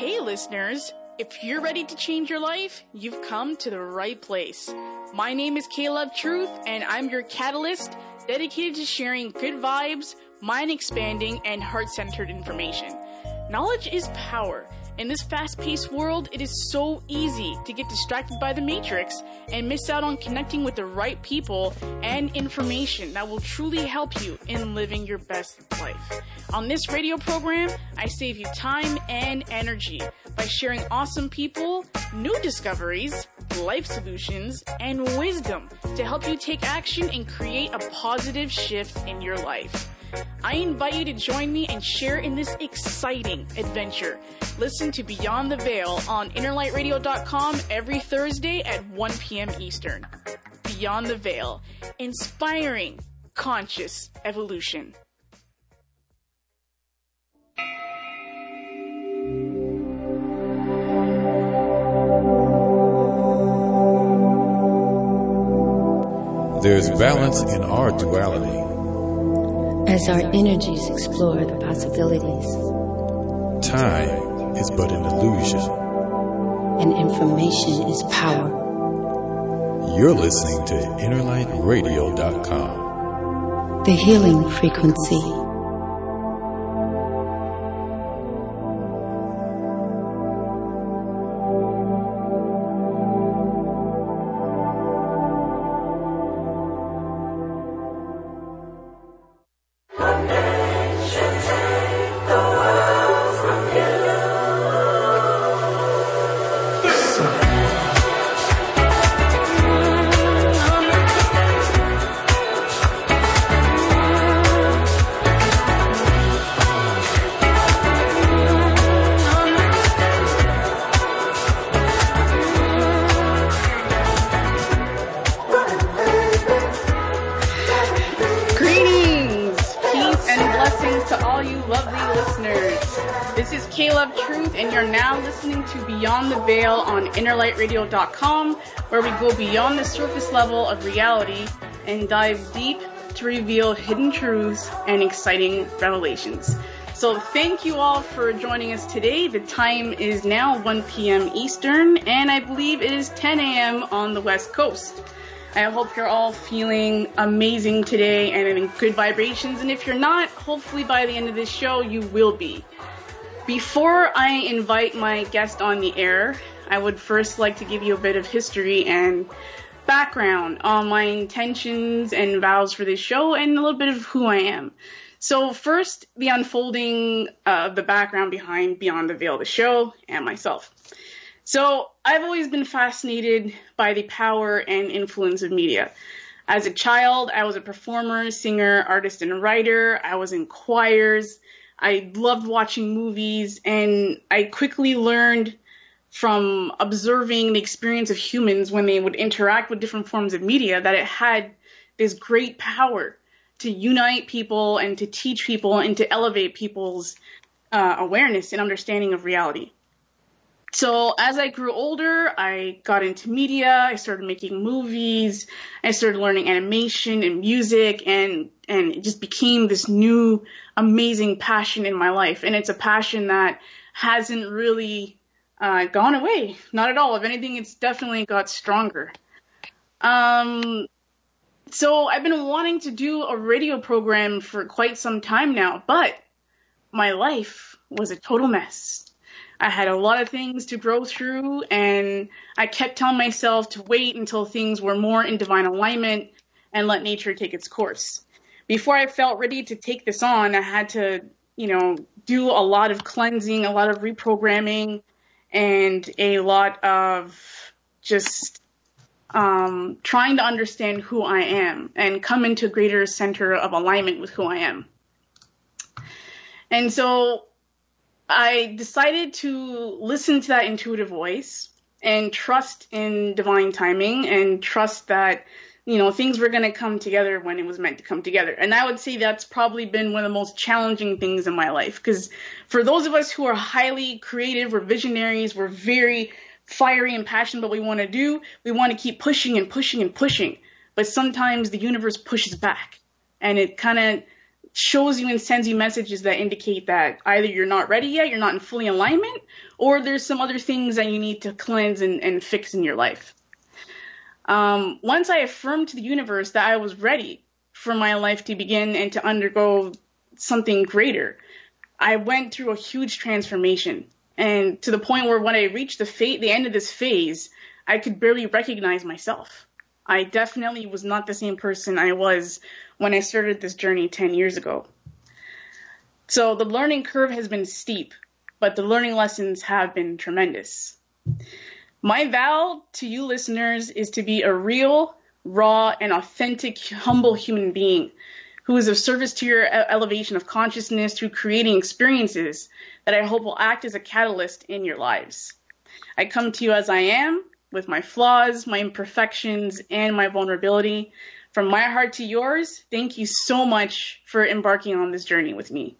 Hey, listeners. If you're ready to change your life, you've come to the right place. My name is Caleb Truth, and I'm your catalyst dedicated to sharing good vibes, mind expanding, and heart centered information. Knowledge is power. In this fast paced world, it is so easy to get distracted by the matrix and miss out on connecting with the right people and information that will truly help you in living your best life. On this radio program, I save you time and energy by sharing awesome people, new discoveries, life solutions, and wisdom to help you take action and create a positive shift in your life. I invite you to join me and share in this exciting adventure. Listen to Beyond the Veil on innerlightradio.com every Thursday at 1 p.m. Eastern. Beyond the Veil, inspiring conscious evolution. There's balance in our duality. As our energies explore the possibilities, Time is but an illusion. and information is power. You're listening to InnerlightRadio.com. The healing frequency. InnerlightRadio.com, where we go beyond the surface level of reality and dive deep to reveal hidden truths and exciting revelations. So thank you all for joining us today. The time is now 1 p.m. Eastern, and I believe it is 10 a.m. on the West Coast. I hope you're all feeling amazing today and in good vibrations. And if you're not, hopefully by the end of this show, you will be. Before I invite my guest on the air, I would first like to give you a bit of history and background on my intentions and vows for this show and a little bit of who I am. So first, the unfolding of the background behind Beyond the Veil, the show, and myself. So I've always been fascinated by the power and influence of media. As a child, I was a performer, singer, artist, and writer. I was in choirs. I loved watching movies, and I quickly learned from observing the experience of humans when they would interact with different forms of media that it had this great power to unite people and to teach people and to elevate people's uh, awareness and understanding of reality. So as I grew older, I got into media. I started making movies. I started learning animation and music, and and it just became this new amazing passion in my life. And it's a passion that hasn't really uh, gone away. Not at all. If anything, it's definitely got stronger. Um, so I've been wanting to do a radio program for quite some time now, but my life was a total mess. I had a lot of things to grow through, and I kept telling myself to wait until things were more in divine alignment and let nature take its course. Before I felt ready to take this on, I had to, you know, do a lot of cleansing, a lot of reprogramming, and a lot of just um, trying to understand who I am and come into greater center of alignment with who I am. And so I decided to listen to that intuitive voice and trust in divine timing and trust that you know things were going to come together when it was meant to come together and i would say that's probably been one of the most challenging things in my life because for those of us who are highly creative we're visionaries we're very fiery and passionate about what we want to do we want to keep pushing and pushing and pushing but sometimes the universe pushes back and it kind of shows you and sends you messages that indicate that either you're not ready yet, you're not in fully alignment, or there's some other things that you need to cleanse and, and fix in your life. Um, once I affirmed to the universe that I was ready for my life to begin and to undergo something greater, I went through a huge transformation. And to the point where when I reached the fate, the end of this phase, I could barely recognize myself. I definitely was not the same person I was when I started this journey 10 years ago. So the learning curve has been steep, but the learning lessons have been tremendous. My vow to you listeners is to be a real, raw, and authentic, humble human being who is of service to your elevation of consciousness through creating experiences that I hope will act as a catalyst in your lives. I come to you as I am, with my flaws, my imperfections, and my vulnerability. From my heart to yours, thank you so much for embarking on this journey with me.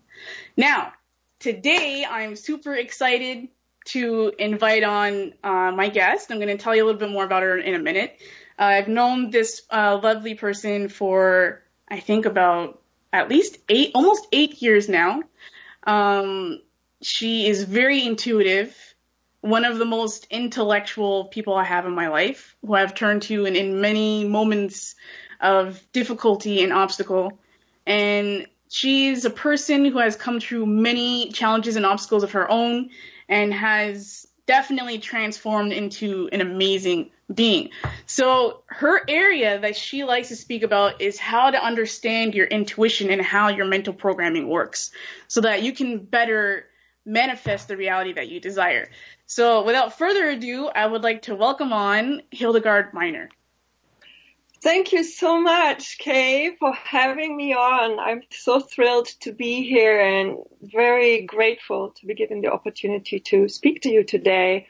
Now, today I'm super excited to invite on uh, my guest. I'm going to tell you a little bit more about her in a minute. Uh, I've known this uh, lovely person for, I think, about at least eight, almost eight years now. Um, she is very intuitive one of the most intellectual people I have in my life, who I've turned to in, in many moments of difficulty and obstacle. And she's a person who has come through many challenges and obstacles of her own and has definitely transformed into an amazing being. So her area that she likes to speak about is how to understand your intuition and how your mental programming works so that you can better manifest the reality that you desire. So without further ado, I would like to welcome on Hildegard Miner. Thank you so much, Kay, for having me on. I'm so thrilled to be here and very grateful to be given the opportunity to speak to you today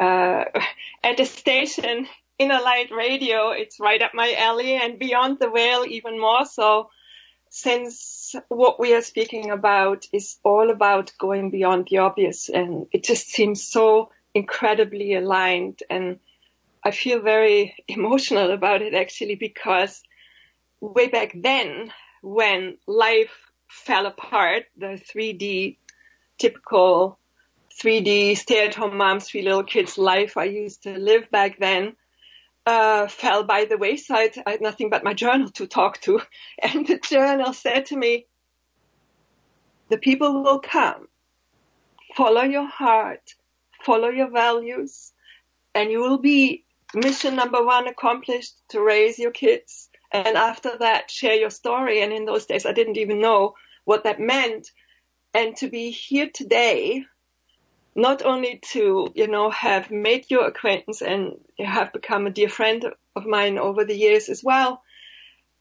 uh, at the station Inner Light Radio. It's right up my alley and beyond the veil even more so since what we are speaking about is all about going beyond the obvious and it just seems so incredibly aligned and I feel very emotional about it actually because way back then when life fell apart, the 3D typical 3D stay at home moms, three little kids life I used to live back then, uh, fell by the wayside. I had nothing but my journal to talk to. And the journal said to me, the people will come. Follow your heart, follow your values, and you will be mission number one accomplished to raise your kids. And after that, share your story. And in those days, I didn't even know what that meant. And to be here today not only to, you know, have made your acquaintance and have become a dear friend of mine over the years as well,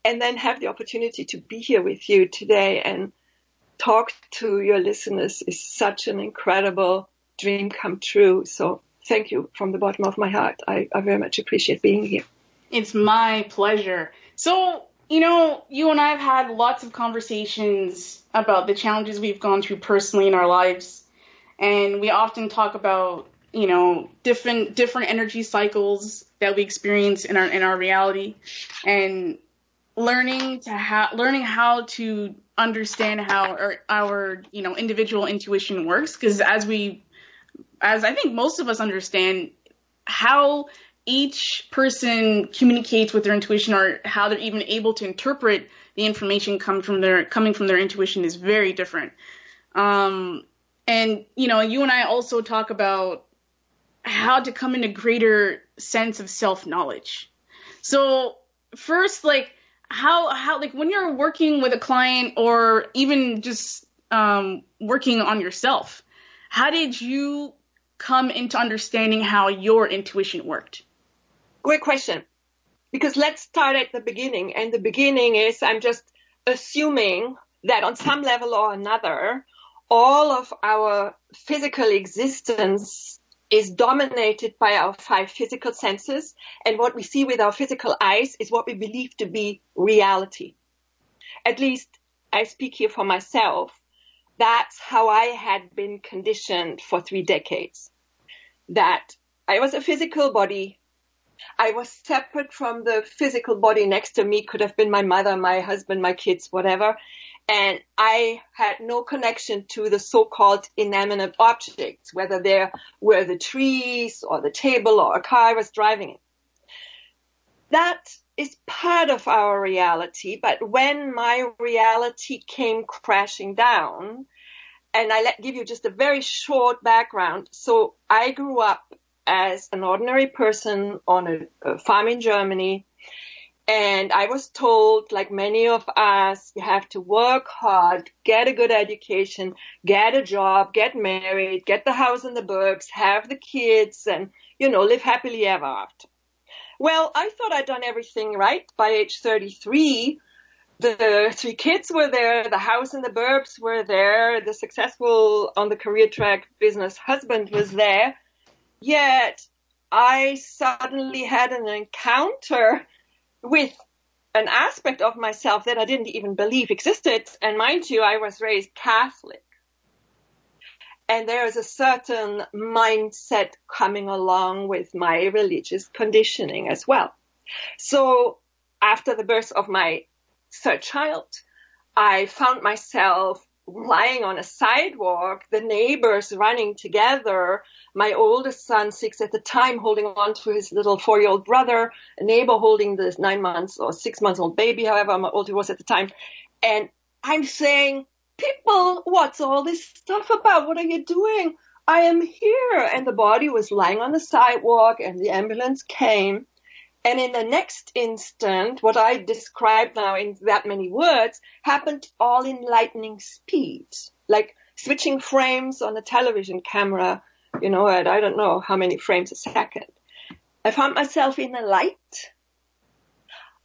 and then have the opportunity to be here with you today and talk to your listeners is such an incredible dream come true. So thank you from the bottom of my heart. I, I very much appreciate being here. It's my pleasure. So, you know, you and I have had lots of conversations about the challenges we've gone through personally in our lives and we often talk about you know different different energy cycles that we experience in our in our reality and learning to how learning how to understand how our, our you know individual intuition works because as we as I think most of us understand how each person communicates with their intuition or how they're even able to interpret the information come from their coming from their intuition is very different. Um, and, you know, you and I also talk about how to come in a greater sense of self knowledge. So, first, like, how, how, like, when you're working with a client or even just um, working on yourself, how did you come into understanding how your intuition worked? Great question. Because let's start at the beginning. And the beginning is I'm just assuming that on some level or another, all of our physical existence is dominated by our five physical senses. And what we see with our physical eyes is what we believe to be reality. At least I speak here for myself. That's how I had been conditioned for three decades. That I was a physical body. I was separate from the physical body next to me, could have been my mother, my husband, my kids, whatever and I had no connection to the so-called inanimate objects, whether they were the trees or the table or a car I was driving in. That is part of our reality, but when my reality came crashing down, and I let give you just a very short background. So I grew up as an ordinary person on a, a farm in Germany and I was told, like many of us, you have to work hard, get a good education, get a job, get married, get the house in the burbs, have the kids, and, you know, live happily ever after. Well, I thought I'd done everything right. By age 33, the three kids were there, the house in the burbs were there, the successful on the career track business husband was there. Yet I suddenly had an encounter with an aspect of myself that I didn't even believe existed. And mind you, I was raised Catholic. And there is a certain mindset coming along with my religious conditioning as well. So after the birth of my third child, I found myself lying on a sidewalk, the neighbors running together, my oldest son, six at the time, holding on to his little four year old brother, a neighbor holding this nine months or six months old baby, however old he was at the time. And I'm saying, people, what's all this stuff about? What are you doing? I am here. And the body was lying on the sidewalk and the ambulance came and in the next instant, what I described now in that many words happened all in lightning speed, like switching frames on a television camera, you know, at I don't know how many frames a second. I found myself in the light.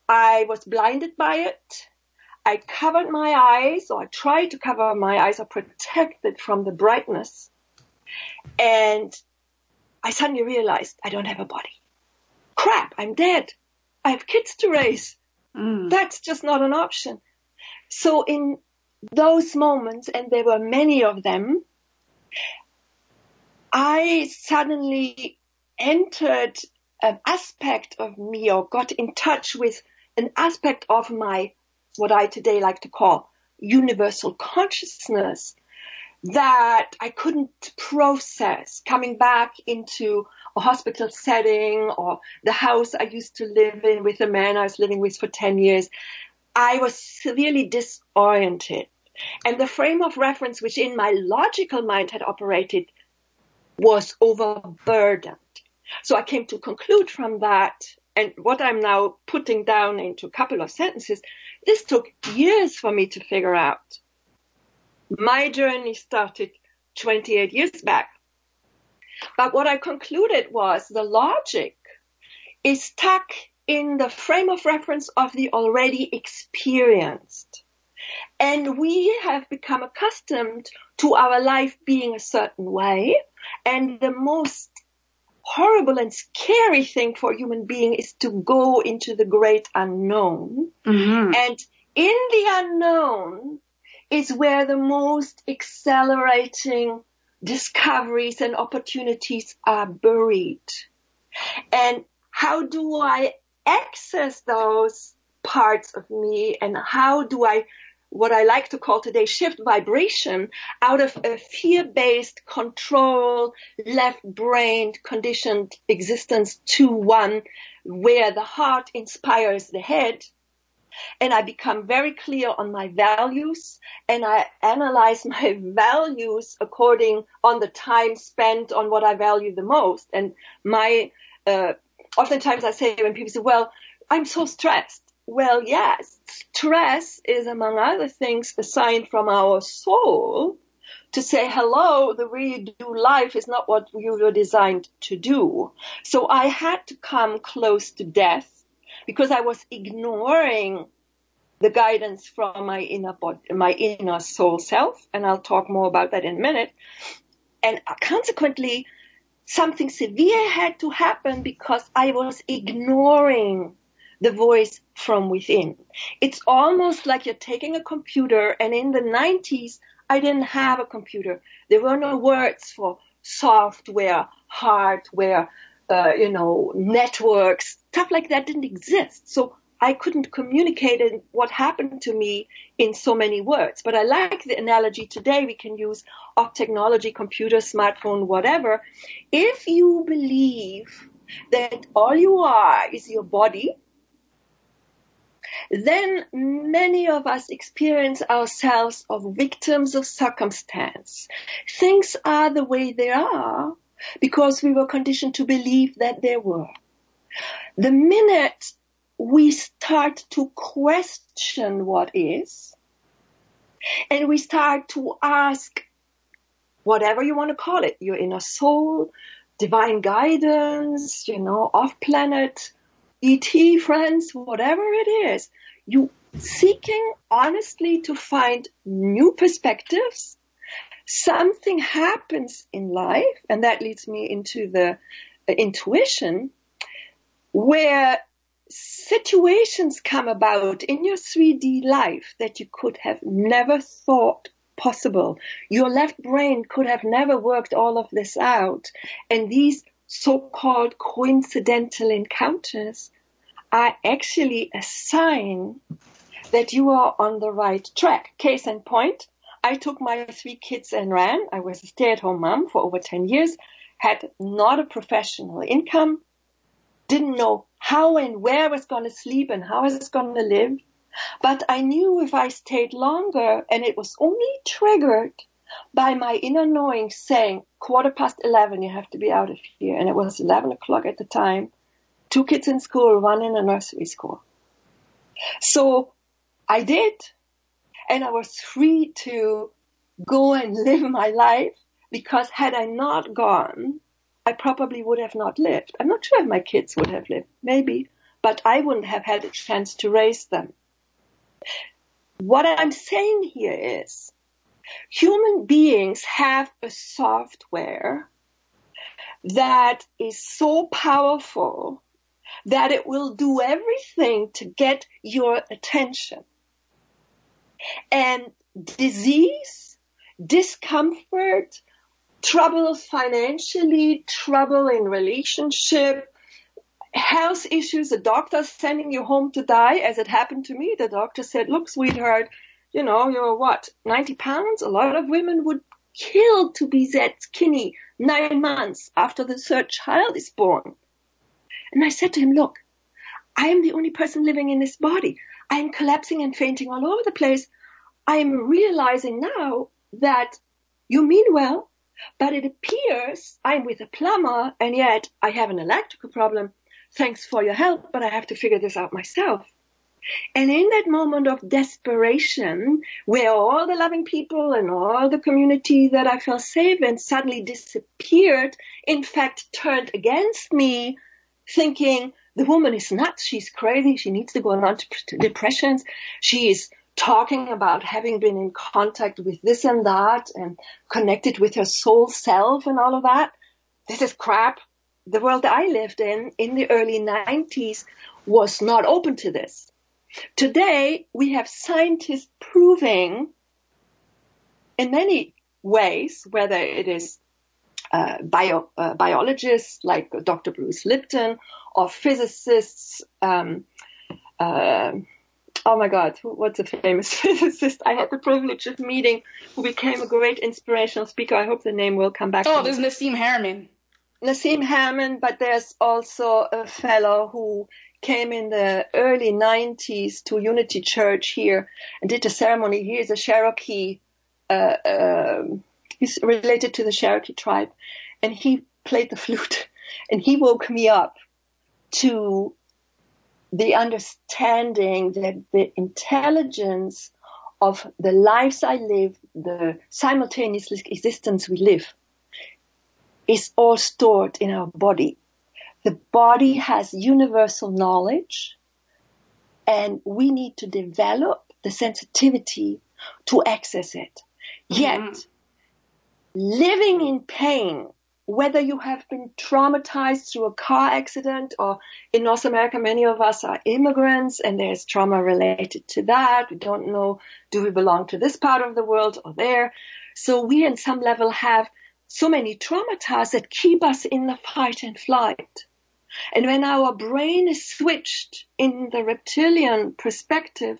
I was blinded by it. I covered my eyes, or I tried to cover my eyes or protect it from the brightness. And I suddenly realized I don't have a body crap, I'm dead. I have kids to raise. Mm. That's just not an option. So in those moments, and there were many of them, I suddenly entered an aspect of me or got in touch with an aspect of my, what I today like to call universal consciousness that I couldn't process coming back into a hospital setting or the house I used to live in with the man I was living with for 10 years. I was severely disoriented. And the frame of reference which in my logical mind had operated was overburdened. So I came to conclude from that and what I'm now putting down into a couple of sentences, this took years for me to figure out. My journey started 28 years back. But what I concluded was the logic is stuck in the frame of reference of the already experienced. And we have become accustomed to our life being a certain way. And the most horrible and scary thing for a human being is to go into the great unknown. Mm-hmm. And in the unknown, is where the most accelerating discoveries and opportunities are buried. And how do I access those parts of me and how do I what I like to call today shift vibration out of a fear-based control, left-brained conditioned existence to one where the heart inspires the head and I become very clear on my values and I analyze my values according on the time spent on what I value the most. And my, uh, oftentimes I say when people say, well, I'm so stressed. Well, yes, stress is among other things a sign from our soul to say hello, the way you do life is not what you were designed to do. So I had to come close to death because I was ignoring the guidance from my inner body, my inner soul self, and I'll talk more about that in a minute. And uh, consequently, something severe had to happen because I was ignoring the voice from within. It's almost like you're taking a computer and in the 90s, I didn't have a computer. There were no words for software, hardware, uh, you know, networks, stuff like that didn't exist. So I couldn't communicate what happened to me in so many words. But I like the analogy today we can use of technology, computer, smartphone, whatever. If you believe that all you are is your body, then many of us experience ourselves of victims of circumstance. Things are the way they are because we were conditioned to believe that they were. The minute we start to question what is, and we start to ask whatever you want to call it, your inner soul, divine guidance, you know, off planet, ET friends, whatever it is, you seeking honestly to find new perspectives. Something happens in life, and that leads me into the uh, intuition, where situations come about in your 3D life that you could have never thought possible. Your left brain could have never worked all of this out. And these so-called coincidental encounters are actually a sign that you are on the right track. Case in point, I took my three kids and ran. I was a stay-at-home mom for over 10 years, had not a professional income, didn't know how and where I was going to sleep and how I was going to live. But I knew if I stayed longer and it was only triggered by my inner knowing saying quarter past 11, you have to be out of here. And it was 11 o'clock at the time. Two kids in school, one in a nursery school. So I did. And I was free to go and live my life because had I not gone, I probably would have not lived. I'm not sure if my kids would have lived, maybe, but I wouldn't have had a chance to raise them. What I'm saying here is human beings have a software that is so powerful that it will do everything to get your attention. And disease, discomfort, trouble financially, trouble in relationship, health issues, a doctor sending you home to die, as it happened to me. The doctor said, look, sweetheart, you know, you're what, 90 pounds? A lot of women would kill to be that skinny nine months after the third child is born. And I said to him, look, I am the only person living in this body. I am collapsing and fainting all over the place. I am realizing now that you mean well, but it appears I'm with a plumber and yet I have an electrical problem thanks for your help, but I have to figure this out myself. And in that moment of desperation, where all the loving people and all the community that I felt safe in suddenly disappeared, in fact turned against me, thinking the woman is nuts, she's crazy, she needs to go on to depressions, she is talking about having been in contact with this and that and connected with her soul self and all of that. This is crap the world I lived in in the early 90s was not open to this. Today, we have scientists proving in many ways, whether it is uh, bio, uh, biologists like Dr. Bruce Lipton or physicists, um, uh, oh my God, who, what's a famous physicist I had the privilege of meeting who became a great inspirational speaker. I hope the name will come back. Oh, there's Nassim Haramein. Nassim Haramein, but there's also a fellow who came in the early 90s to Unity Church here and did a ceremony. He is a Cherokee, uh, uh, he's related to the Cherokee tribe, and he played the flute, and he woke me up to the understanding that the intelligence of the lives I live, the simultaneous existence we live, is all stored in our body. The body has universal knowledge and we need to develop the sensitivity to access it. Yet, mm-hmm. living in pain, whether you have been traumatized through a car accident or in North America, many of us are immigrants and there's trauma related to that. We don't know, do we belong to this part of the world or there? So we in some level have so many traumas that keep us in the fight and flight. And when our brain is switched in the reptilian perspective,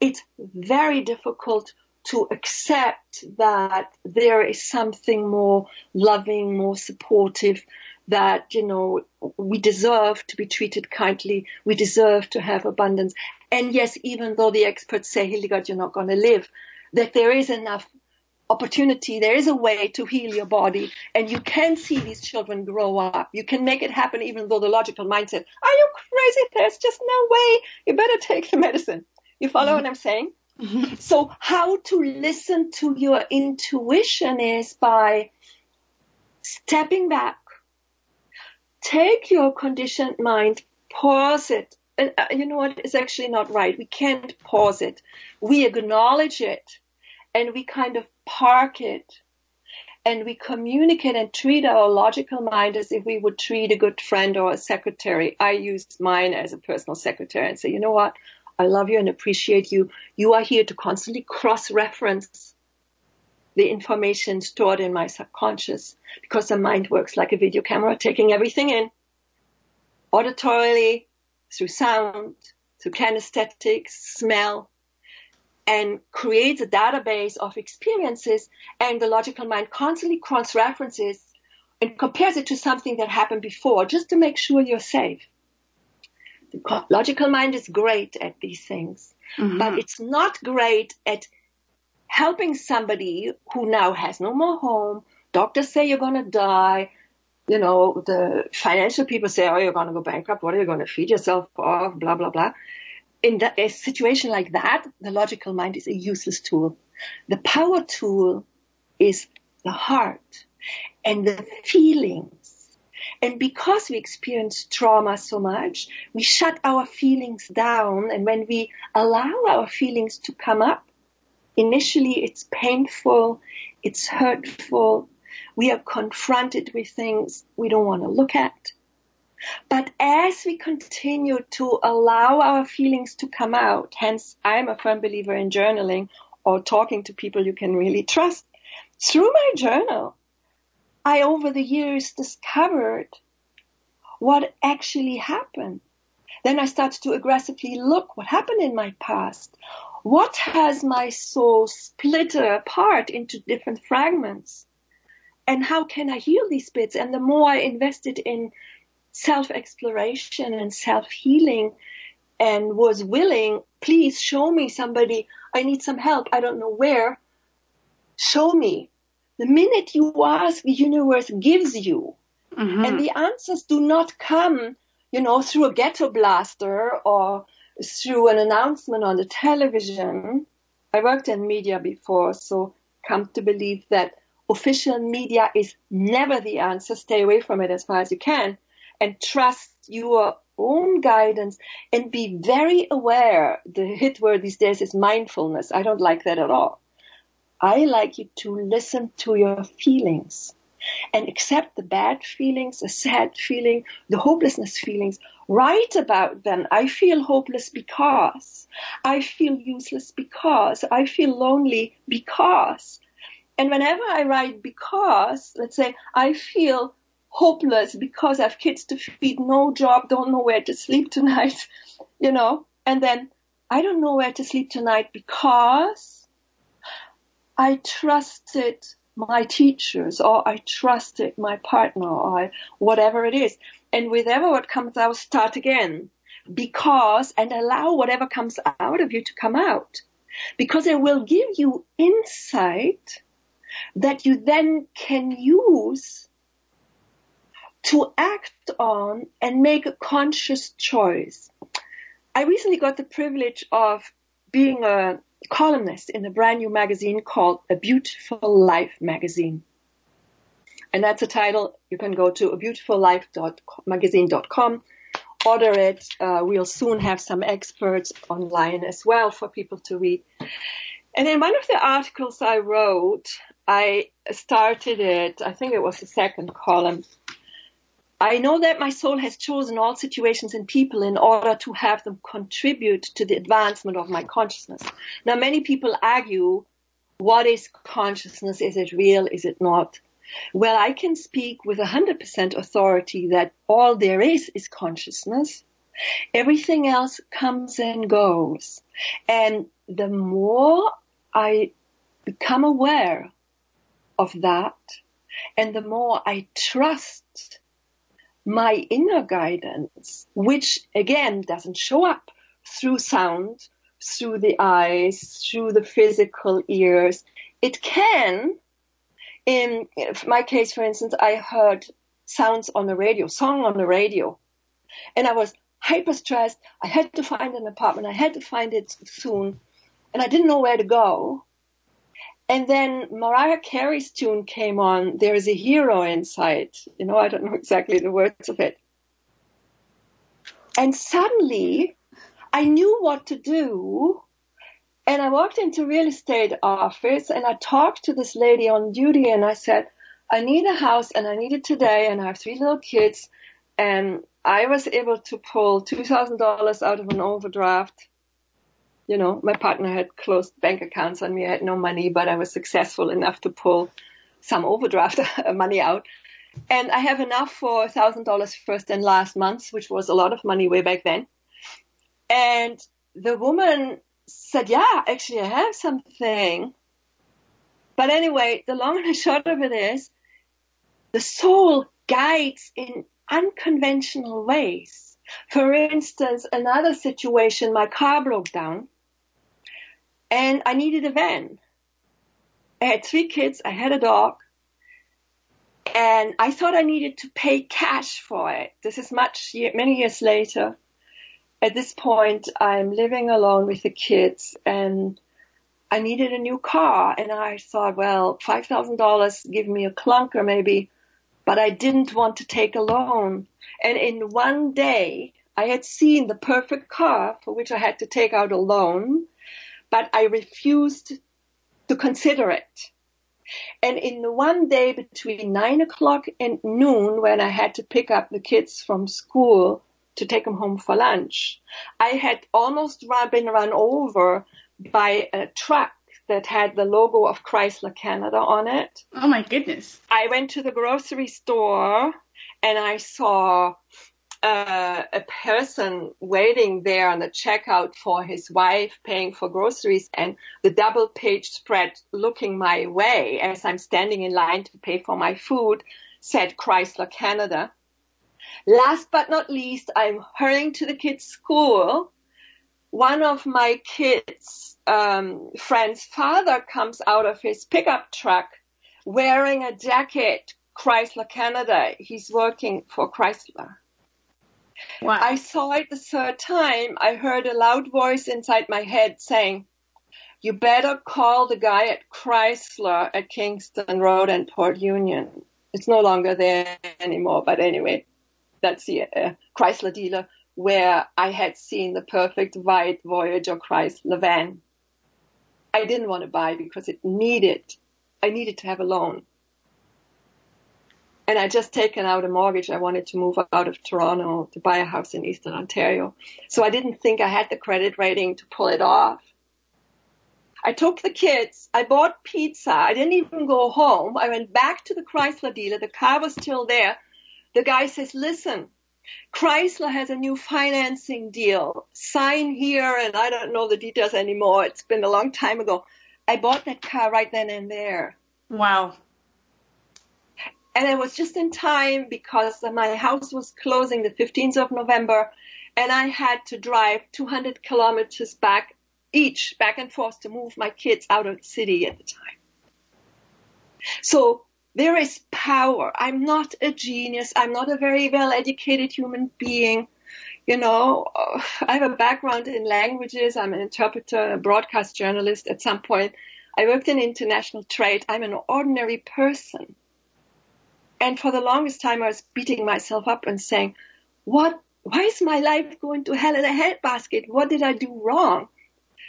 it's very difficult to accept that there is something more loving, more supportive, that, you know, we deserve to be treated kindly. We deserve to have abundance. And yes, even though the experts say, Hildegard, you're not going to live, that there is enough opportunity. There is a way to heal your body and you can see these children grow up. You can make it happen even though the logical mind said, are you crazy? There's just no way. You better take the medicine. You follow mm-hmm. what I'm saying? Mm-hmm. So how to listen to your intuition is by stepping back, take your conditioned mind, pause it. And uh, you know what? It's actually not right. We can't pause it. We acknowledge it and we kind of park it and we communicate and treat our logical mind as if we would treat a good friend or a secretary. I used mine as a personal secretary and say, you know what? I love you and appreciate you. You are here to constantly cross-reference the information stored in my subconscious because the mind works like a video camera, taking everything in auditorily, through sound, through kinesthetics, smell, and creates a database of experiences and the logical mind constantly cross-references and compares it to something that happened before just to make sure you're safe. The logical mind is great at these things, mm-hmm. but it's not great at helping somebody who now has no more home. Doctors say you're going to die. You know, the financial people say, oh, you're going to go bankrupt. What are you going to feed yourself off? Blah, blah, blah. In a situation like that, the logical mind is a useless tool. The power tool is the heart and the feelings and because we experience trauma so much, we shut our feelings down. And when we allow our feelings to come up, initially it's painful, it's hurtful. We are confronted with things we don't want to look at. But as we continue to allow our feelings to come out, hence I'm a firm believer in journaling or talking to people you can really trust. Through my journal, I over the years discovered what actually happened. Then I started to aggressively look what happened in my past. What has my soul split apart into different fragments? And how can I heal these bits? And the more I invested in self exploration and self healing and was willing, please show me somebody. I need some help. I don't know where. Show me. The minute you ask, the universe gives you. Mm-hmm. And the answers do not come, you know, through a ghetto blaster or through an announcement on the television. I worked in media before, so come to believe that official media is never the answer. Stay away from it as far as you can and trust your own guidance and be very aware. The hit word these days is mindfulness. I don't like that at all. I like you to listen to your feelings and accept the bad feelings, the sad feeling, the hopelessness feelings. Write about them. I feel hopeless because I feel useless because I feel lonely because. And whenever I write because, let's say I feel hopeless because I have kids to feed, no job, don't know where to sleep tonight, you know, and then I don't know where to sleep tonight because I trusted my teachers or I trusted my partner or whatever it is. And whatever what comes out, start again. Because and allow whatever comes out of you to come out. Because it will give you insight that you then can use to act on and make a conscious choice. I recently got the privilege of being a columnist in a brand new magazine called A Beautiful Life magazine. And that's a title you can go to a beautifullife.magazine.com, order it. Uh, we'll soon have some experts online as well for people to read. And in one of the articles I wrote, I started it, I think it was the second column, I know that my soul has chosen all situations and people in order to have them contribute to the advancement of my consciousness. Now, many people argue, what is consciousness? Is it real? Is it not? Well, I can speak with 100% authority that all there is is consciousness. Everything else comes and goes. And the more I become aware of that, and the more I trust my inner guidance, which again doesn't show up through sound, through the eyes, through the physical ears. It can, in my case, for instance, I heard sounds on the radio, song on the radio, and I was hyper stressed. I had to find an apartment. I had to find it soon, and I didn't know where to go. And then Mariah Carey's tune came on. There is a hero inside. You know, I don't know exactly the words of it. And suddenly I knew what to do. And I walked into real estate office and I talked to this lady on duty and I said, I need a house and I need it today and I have three little kids. And I was able to pull $2,000 out of an overdraft. You know, my partner had closed bank accounts on me. I had no money, but I was successful enough to pull some overdraft money out. And I have enough for $1,000 first and last months, which was a lot of money way back then. And the woman said, yeah, actually I have something. But anyway, the long and the short of it is the soul guides in unconventional ways. For instance, another situation, my car broke down and I needed a van. I had three kids, I had a dog, and I thought I needed to pay cash for it. This is much, many years later at this point, I'm living alone with the kids and I needed a new car. And I thought, well, $5,000 give me a clunker maybe, but I didn't want to take a loan. And in one day, I had seen the perfect car for which I had to take out a loan, but I refused to consider it. And in the one day between nine o'clock and noon, when I had to pick up the kids from school, to take them home for lunch. I had almost run, been run over by a truck that had the logo of Chrysler Canada on it. Oh my goodness. I went to the grocery store and I saw uh, a person waiting there on the checkout for his wife paying for groceries and the double page spread looking my way as I'm standing in line to pay for my food said Chrysler Canada. Last but not least, I'm hurrying to the kids' school. One of my kids' um, friend's father comes out of his pickup truck wearing a jacket, Chrysler Canada. He's working for Chrysler. Wow. I saw it the third time. I heard a loud voice inside my head saying, you better call the guy at Chrysler at Kingston Road and Port Union. It's no longer there anymore, but anyway, that's the uh, Chrysler dealer where I had seen the perfect white Voyager Chrysler van. I didn't want to buy because it needed, I needed to have a loan. And I just taken out a mortgage. I wanted to move out of Toronto to buy a house in Eastern Ontario. So I didn't think I had the credit rating to pull it off. I took the kids. I bought pizza. I didn't even go home. I went back to the Chrysler dealer. The car was still there the guy says, listen, Chrysler has a new financing deal. Sign here, and I don't know the details anymore. It's been a long time ago. I bought that car right then and there. Wow. And it was just in time because my house was closing the 15th of November, and I had to drive 200 kilometers back each, back and forth to move my kids out of the city at the time. So there is power. I'm not a genius. I'm not a very well educated human being. You know, uh, I have a background in languages. I'm an interpreter, a broadcast journalist at some point. I worked in international trade. I'm an ordinary person. And for the longest time, I was beating myself up and saying, what, why is my life going to hell in a handbasket? What did I do wrong?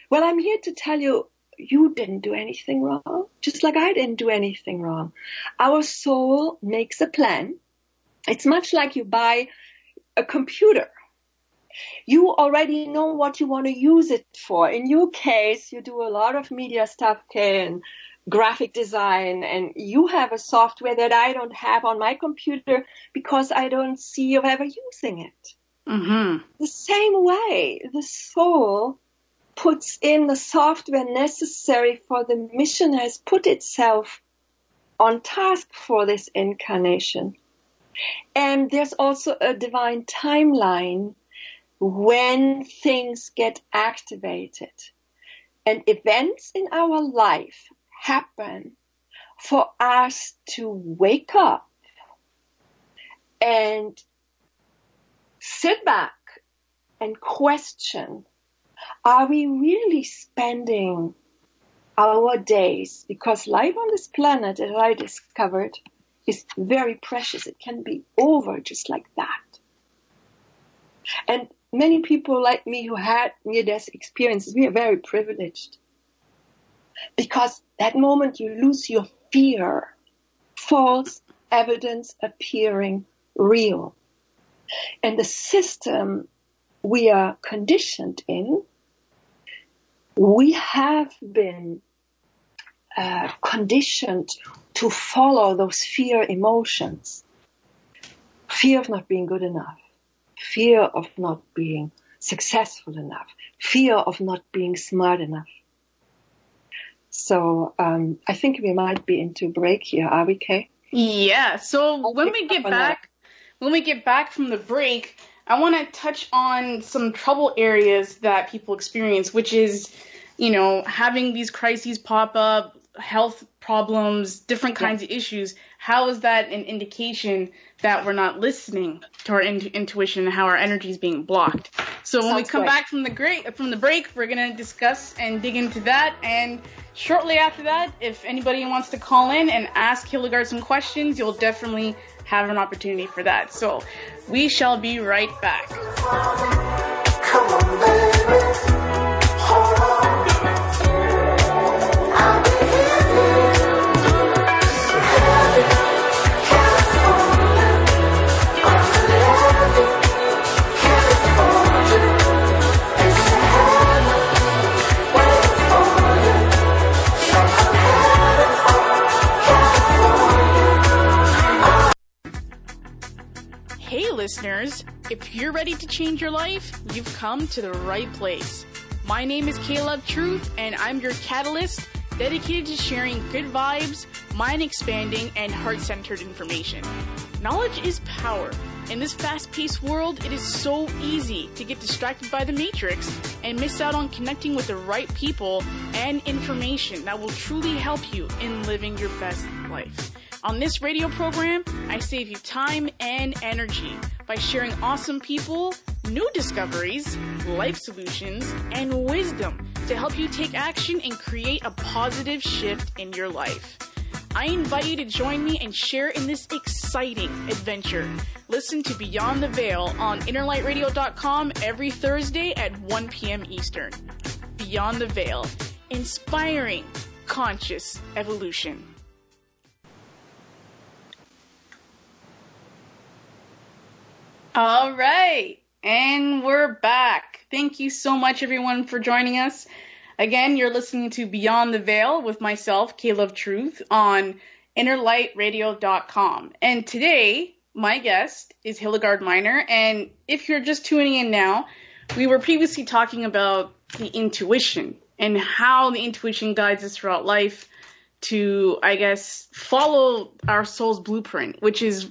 Well, I'm here to tell you you didn't do anything wrong, just like I didn't do anything wrong. Our soul makes a plan. It's much like you buy a computer. You already know what you want to use it for. In your case, you do a lot of media stuff, Kay, and graphic design and you have a software that I don't have on my computer because I don't see you ever using it. Mm-hmm. The same way, the soul puts in the software necessary for the mission has put itself on task for this incarnation. And there's also a divine timeline when things get activated. And events in our life happen for us to wake up and sit back and question, are we really spending our days? Because life on this planet, as I discovered, is very precious. It can be over just like that. And many people like me who had near-death experiences, we are very privileged. Because that moment you lose your fear, false evidence appearing real. And the system we are conditioned in, we have been uh, conditioned to follow those fear emotions. Fear of not being good enough. Fear of not being successful enough. Fear of not being smart enough. So um, I think we might be into break here, are we, Kay? Yeah. So when we get back, when we get back from the break, I want to touch on some trouble areas that people experience, which is, you know, having these crises pop up, health problems, different kinds yeah. of issues. How is that an indication that we're not listening to our in- intuition and how our energy is being blocked? So when Sounds we come great. back from the great from the break, we're gonna discuss and dig into that. And shortly after that, if anybody wants to call in and ask Hildegard some questions, you'll definitely have an opportunity for that. So we shall be right back. Listeners. If you're ready to change your life, you've come to the right place. My name is Caleb Truth, and I'm your catalyst dedicated to sharing good vibes, mind expanding, and heart centered information. Knowledge is power. In this fast paced world, it is so easy to get distracted by the matrix and miss out on connecting with the right people and information that will truly help you in living your best life. On this radio program, I save you time and energy by sharing awesome people, new discoveries, life solutions, and wisdom to help you take action and create a positive shift in your life. I invite you to join me and share in this exciting adventure. Listen to Beyond the Veil on innerlightradio.com every Thursday at 1 p.m. Eastern. Beyond the Veil, inspiring conscious evolution. All right. And we're back. Thank you so much, everyone, for joining us. Again, you're listening to Beyond the Veil with myself, Caleb Truth, on innerlightradio.com. And today, my guest is Hildegard Gmeiner. And if you're just tuning in now, we were previously talking about the intuition and how the intuition guides us throughout life to, I guess, follow our soul's blueprint, which is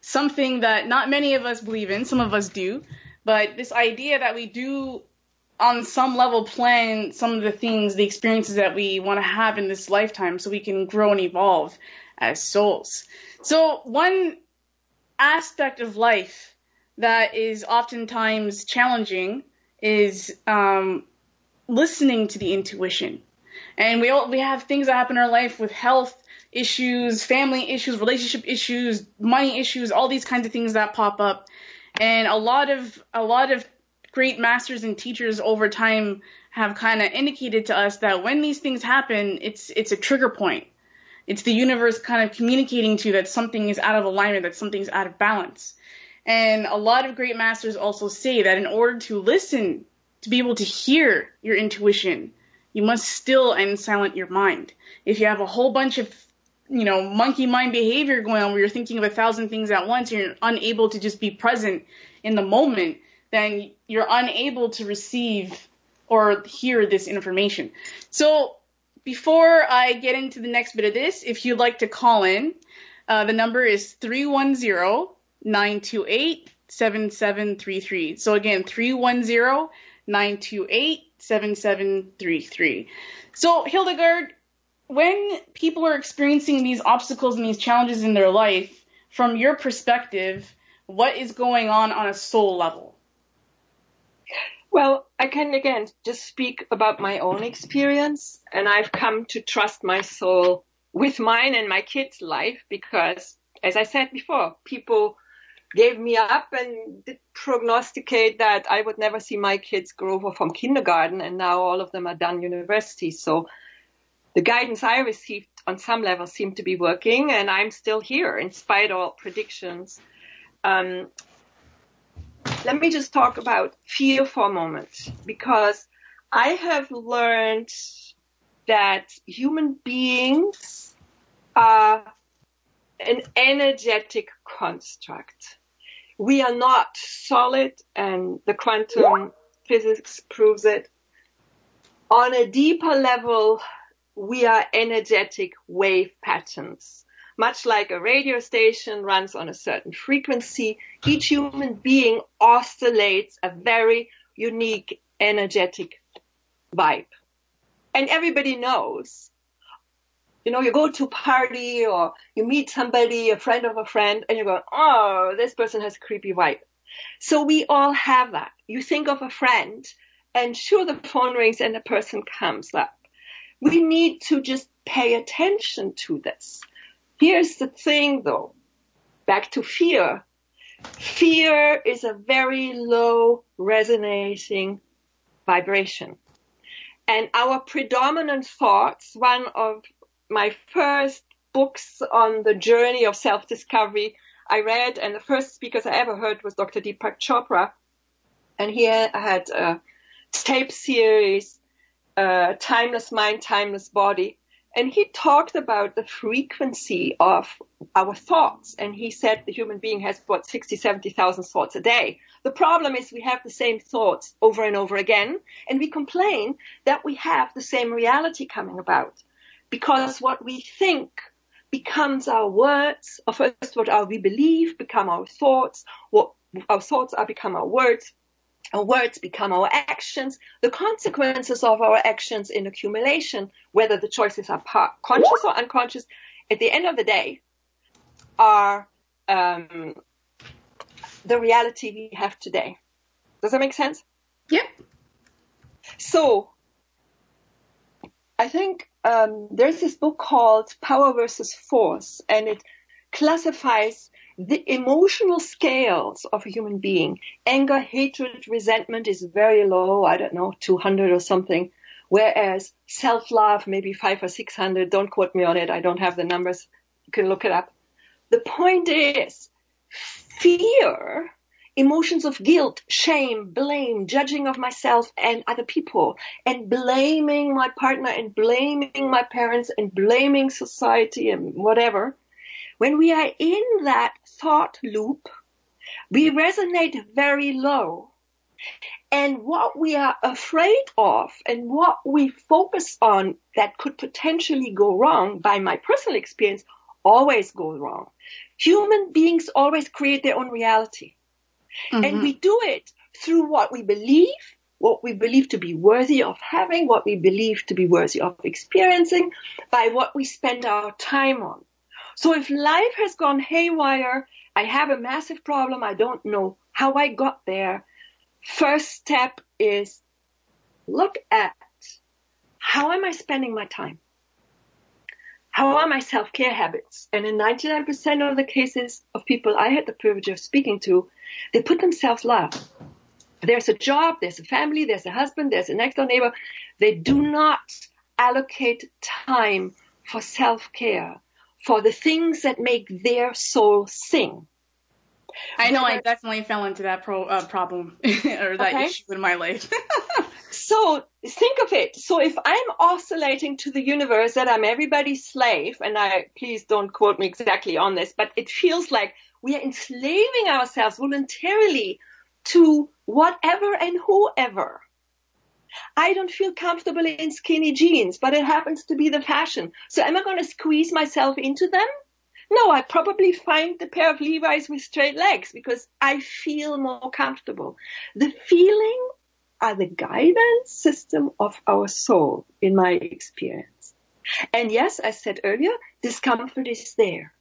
something that not many of us believe in. Some of us do, but this idea that we do on some level plan some of the things, the experiences that we want to have in this lifetime so we can grow and evolve as souls. So one aspect of life that is oftentimes challenging is um, listening to the intuition. And we all, we have things that happen in our life with health issues, family issues, relationship issues, money issues, all these kinds of things that pop up. And a lot of a lot of great masters and teachers over time have kind of indicated to us that when these things happen, it's it's a trigger point. It's the universe kind of communicating to you that something is out of alignment, that something's out of balance. And a lot of great masters also say that in order to listen, to be able to hear your intuition, you must still and silent your mind. if you have a whole bunch of you know, monkey mind behavior going on where you're thinking of a thousand things at once and you're unable to just be present in the moment, then you're unable to receive or hear this information. So before I get into the next bit of this, if you'd like to call in, uh, the number is 310-928-7733. So again, 310-928-7733. So Hildegard, when people are experiencing these obstacles and these challenges in their life, from your perspective, what is going on on a soul level? Well, I can again just speak about my own experience, and I've come to trust my soul with mine and my kids' life because, as I said before, people gave me up and did prognosticate that I would never see my kids grow from kindergarten, and now all of them are done university. So the guidance I received on some level seemed to be working, and I'm still here in spite of all predictions. Um, let me just talk about fear for a moment because I have learned that human beings are an energetic construct. We are not solid and the quantum physics proves it. On a deeper level, we are energetic wave patterns. Much like a radio station runs on a certain frequency, each human being oscillates a very unique energetic vibe. And everybody knows. You know, you go to a party or you meet somebody, a friend of a friend, and you go, oh, this person has a creepy vibe. So we all have that. You think of a friend, and sure, the phone rings and the person comes up. We need to just pay attention to this. Here's the thing though. Back to fear. Fear is a very low resonating vibration. And our predominant thoughts, one of my first books on the journey of self-discovery I read, and the first speakers I ever heard was Dr. Deepak Chopra. And he had a tape series, uh, Timeless Mind, Timeless Body. And he talked about the frequency of our thoughts. And he said the human being has what, 60, 70,000 thoughts a day. The problem is we have the same thoughts over and over again. And we complain that we have the same reality coming about because what we think becomes our words, or first what our, we believe become our thoughts, what our thoughts are become our words, our words become our actions, the consequences of our actions in accumulation, whether the choices are part, conscious or unconscious, at the end of the day, are um, the reality we have today. Does that make sense? Yeah. So, I think um, there's this book called Power versus Force, and it classifies the emotional scales of a human being. Anger, hatred, resentment is very low. I don't know, 200 or something. Whereas self-love, maybe five or 600. Don't quote me on it. I don't have the numbers. You can look it up. The point is fear, emotions of guilt, shame, blame, judging of myself and other people and blaming my partner and blaming my parents and blaming society and whatever when we are in that thought loop, we resonate very low. And what we are afraid of and what we focus on that could potentially go wrong by my personal experience always goes wrong. Human beings always create their own reality. Mm-hmm. And we do it through what we believe, what we believe to be worthy of having, what we believe to be worthy of experiencing, by what we spend our time on. So if life has gone haywire, I have a massive problem, I don't know how I got there. First step is look at how am I spending my time? How are my self-care habits? And in 99% of the cases of people I had the privilege of speaking to, they put themselves last. There's a job, there's a family, there's a husband, there's a next door neighbor. They do not allocate time for self-care for the things that make their soul sing. I know I definitely fell into that pro, uh, problem or that okay. issue in my life. So think of it. So if I'm oscillating to the universe that I'm everybody's slave, and I please don't quote me exactly on this, but it feels like we are enslaving ourselves voluntarily to whatever and whoever. I don't feel comfortable in skinny jeans, but it happens to be the fashion. So am I going to squeeze myself into them? No, I probably find the pair of Levi's with straight legs because I feel more comfortable. The feeling are the guidance system of our soul in my experience. And yes, I said earlier, discomfort is there.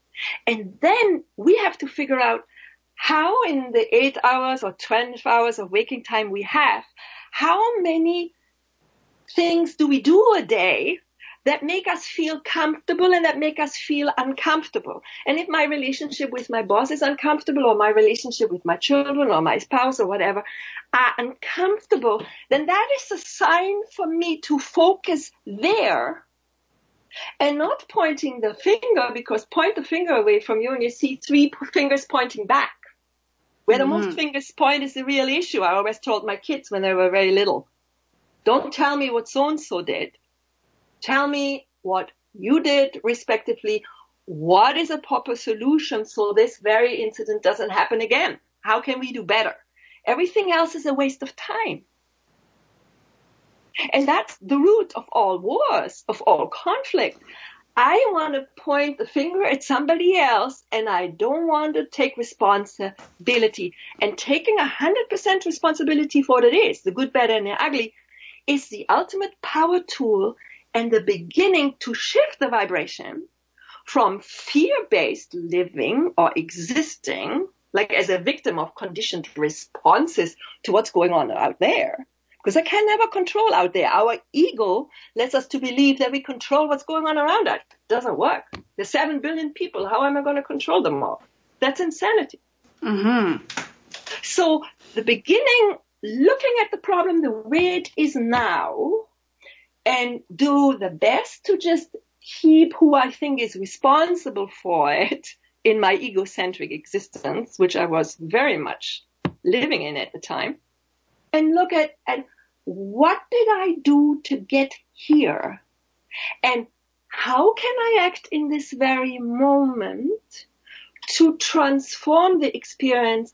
And then we have to figure out how in the eight hours or 12 hours of waking time we have, how many things do we do a day that make us feel comfortable and that make us feel uncomfortable. And if my relationship with my boss is uncomfortable or my relationship with my children or my spouse or whatever are uncomfortable, then that is a sign for me to focus there and not pointing the finger because point the finger away from you and you see three fingers pointing back. Where the mm-hmm. most fingers point is the real issue. I always told my kids when they were very little. Don't tell me what so and so did Tell me what you did respectively. What is a proper solution so this very incident doesn't happen again? How can we do better? Everything else is a waste of time. And that's the root of all wars, of all conflict. I want to point the finger at somebody else and I don't want to take responsibility. And taking a hundred percent responsibility for what it is, the good, bad, and the ugly, is the ultimate power tool and the beginning to shift the vibration from fear-based living or existing, like as a victim of conditioned responses to what's going on out there. Because I can never control out there. Our ego lets us to believe that we control what's going on around us. It doesn't work. There's seven billion people. How am I going to control them all? That's insanity. Mm-hmm. So the beginning, looking at the problem the way it is now, and do the best to just keep who I think is responsible for it in my egocentric existence, which I was very much living in at the time, and look at, at what did I do to get here? And how can I act in this very moment to transform the experience,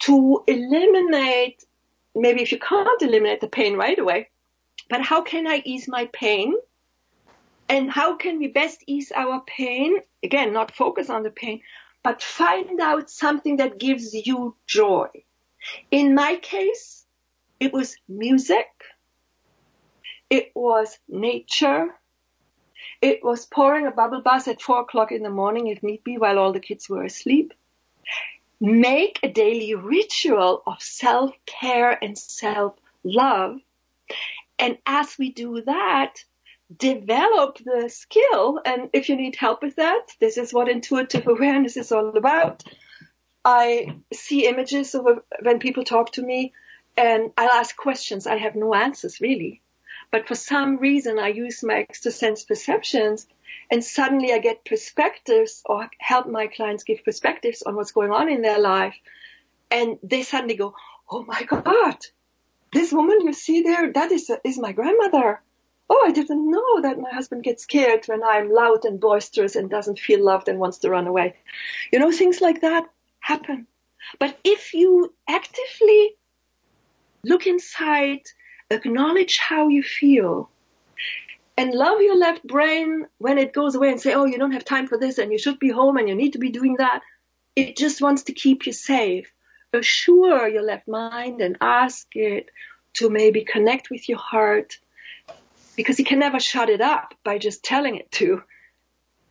to eliminate, maybe if you can't eliminate the pain right away, but how can I ease my pain? And how can we best ease our pain? Again, not focus on the pain, but find out something that gives you joy. In my case, it was music. It was nature. It was pouring a bubble bath at four o'clock in the morning, if need be, while all the kids were asleep. Make a daily ritual of self-care and self-love and as we do that, develop the skill. And if you need help with that, this is what intuitive awareness is all about. I see images of when people talk to me and I'll ask questions. I have no answers really. But for some reason, I use my extra sense perceptions and suddenly I get perspectives or help my clients give perspectives on what's going on in their life. And they suddenly go, Oh my God, this woman you see there, that is, is my grandmother. Oh, I didn't know that my husband gets scared when I'm loud and boisterous and doesn't feel loved and wants to run away. You know, things like that happen. But if you actively look inside, acknowledge how you feel, and love your left brain when it goes away and say, oh, you don't have time for this and you should be home and you need to be doing that. It just wants to keep you safe assure your left mind and ask it to maybe connect with your heart because you can never shut it up by just telling it to.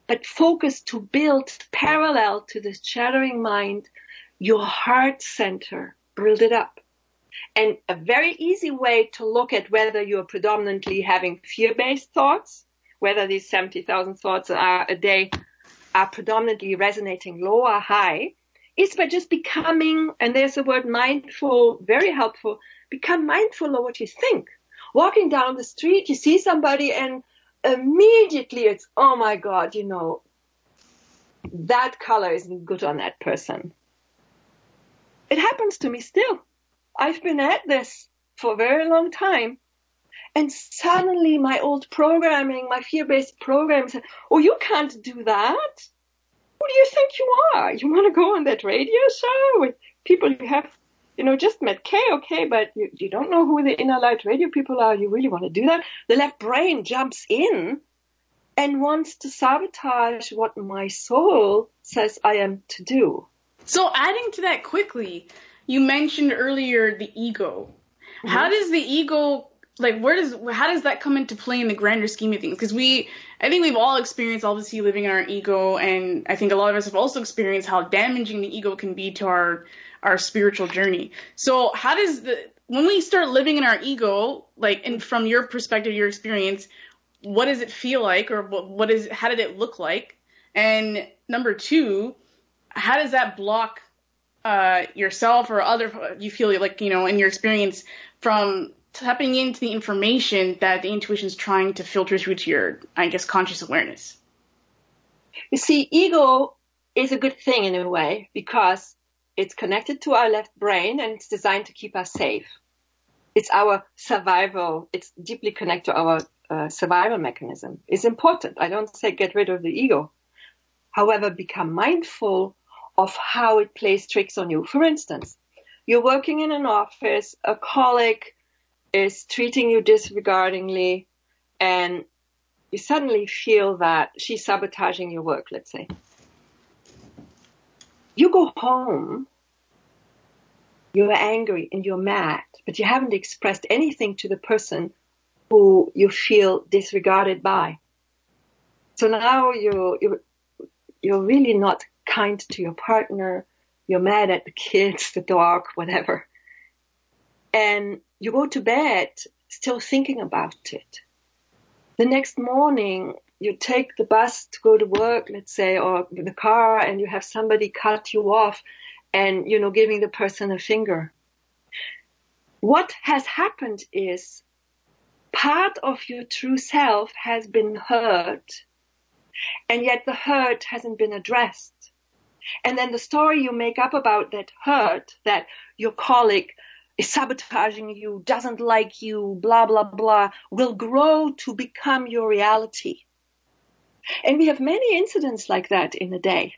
But focus to build parallel to this chattering mind, your heart center, build it up. And a very easy way to look at whether you're predominantly having fear-based thoughts, whether these 70,000 thoughts are a day are predominantly resonating low or high, is by just becoming, and there's the word mindful, very helpful, become mindful of what you think. Walking down the street, you see somebody and immediately it's, oh my God, you know, that color isn't good on that person. It happens to me still. I've been at this for a very long time And suddenly my old programming, my fear-based programs said, oh, you can't do that. Who do you think you are? You want to go on that radio show with people you have, you know, just met Kay, okay, but you, you don't know who the inner light radio people are. You really want to do that? The left brain jumps in and wants to sabotage what my soul says I am to do. So adding to that quickly, you mentioned earlier the ego. Mm-hmm. How does the ego like where does how does that come into play in the grander scheme of things because we i think we've all experienced obviously living in our ego and i think a lot of us have also experienced how damaging the ego can be to our our spiritual journey so how does the when we start living in our ego like and from your perspective your experience what does it feel like or what, what is how did it look like and number two how does that block uh, yourself or other you feel like you know in your experience from tapping into the information that the intuition is trying to filter through to your, I guess, conscious awareness? You see, ego is a good thing in a way because it's connected to our left brain and it's designed to keep us safe. It's our survival. It's deeply connected to our uh, survival mechanism. It's important. I don't say get rid of the ego. However, become mindful of how it plays tricks on you. For instance, you're working in an office, a colleague is treating you disregardingly and you suddenly feel that she's sabotaging your work, let's say. You go home, you're angry and you're mad, but you haven't expressed anything to the person who you feel disregarded by. So now you're, you're, you're really not kind to your partner. You're mad at the kids, the dog, whatever. And you go to bed still thinking about it. The next morning, you take the bus to go to work, let's say, or the car, and you have somebody cut you off and, you know, giving the person a finger. What has happened is part of your true self has been hurt, and yet the hurt hasn't been addressed. And then the story you make up about that hurt, that your colleague is sabotaging you, doesn't like you, blah, blah, blah, will grow to become your reality. And we have many incidents like that in a day.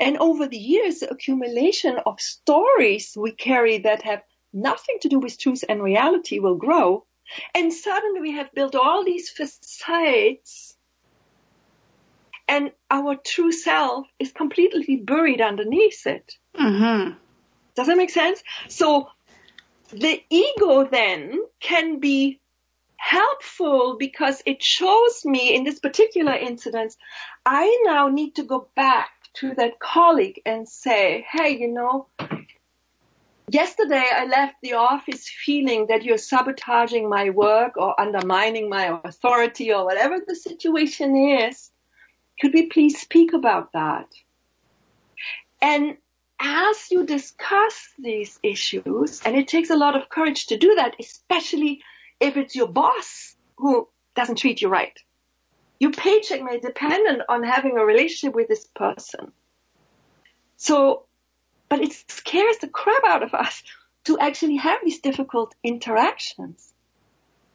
And over the years, the accumulation of stories we carry that have nothing to do with truth and reality will grow. And suddenly we have built all these facades and our true self is completely buried underneath it. Mm-hmm. Does that make sense? So the ego then can be helpful because it shows me in this particular incident, I now need to go back to that colleague and say, hey, you know, yesterday I left the office feeling that you're sabotaging my work or undermining my authority or whatever the situation is. Could we please speak about that? And as you discuss these issues, and it takes a lot of courage to do that, especially if it's your boss who doesn't treat you right. Your paycheck may depend on having a relationship with this person. So, but it scares the crap out of us to actually have these difficult interactions.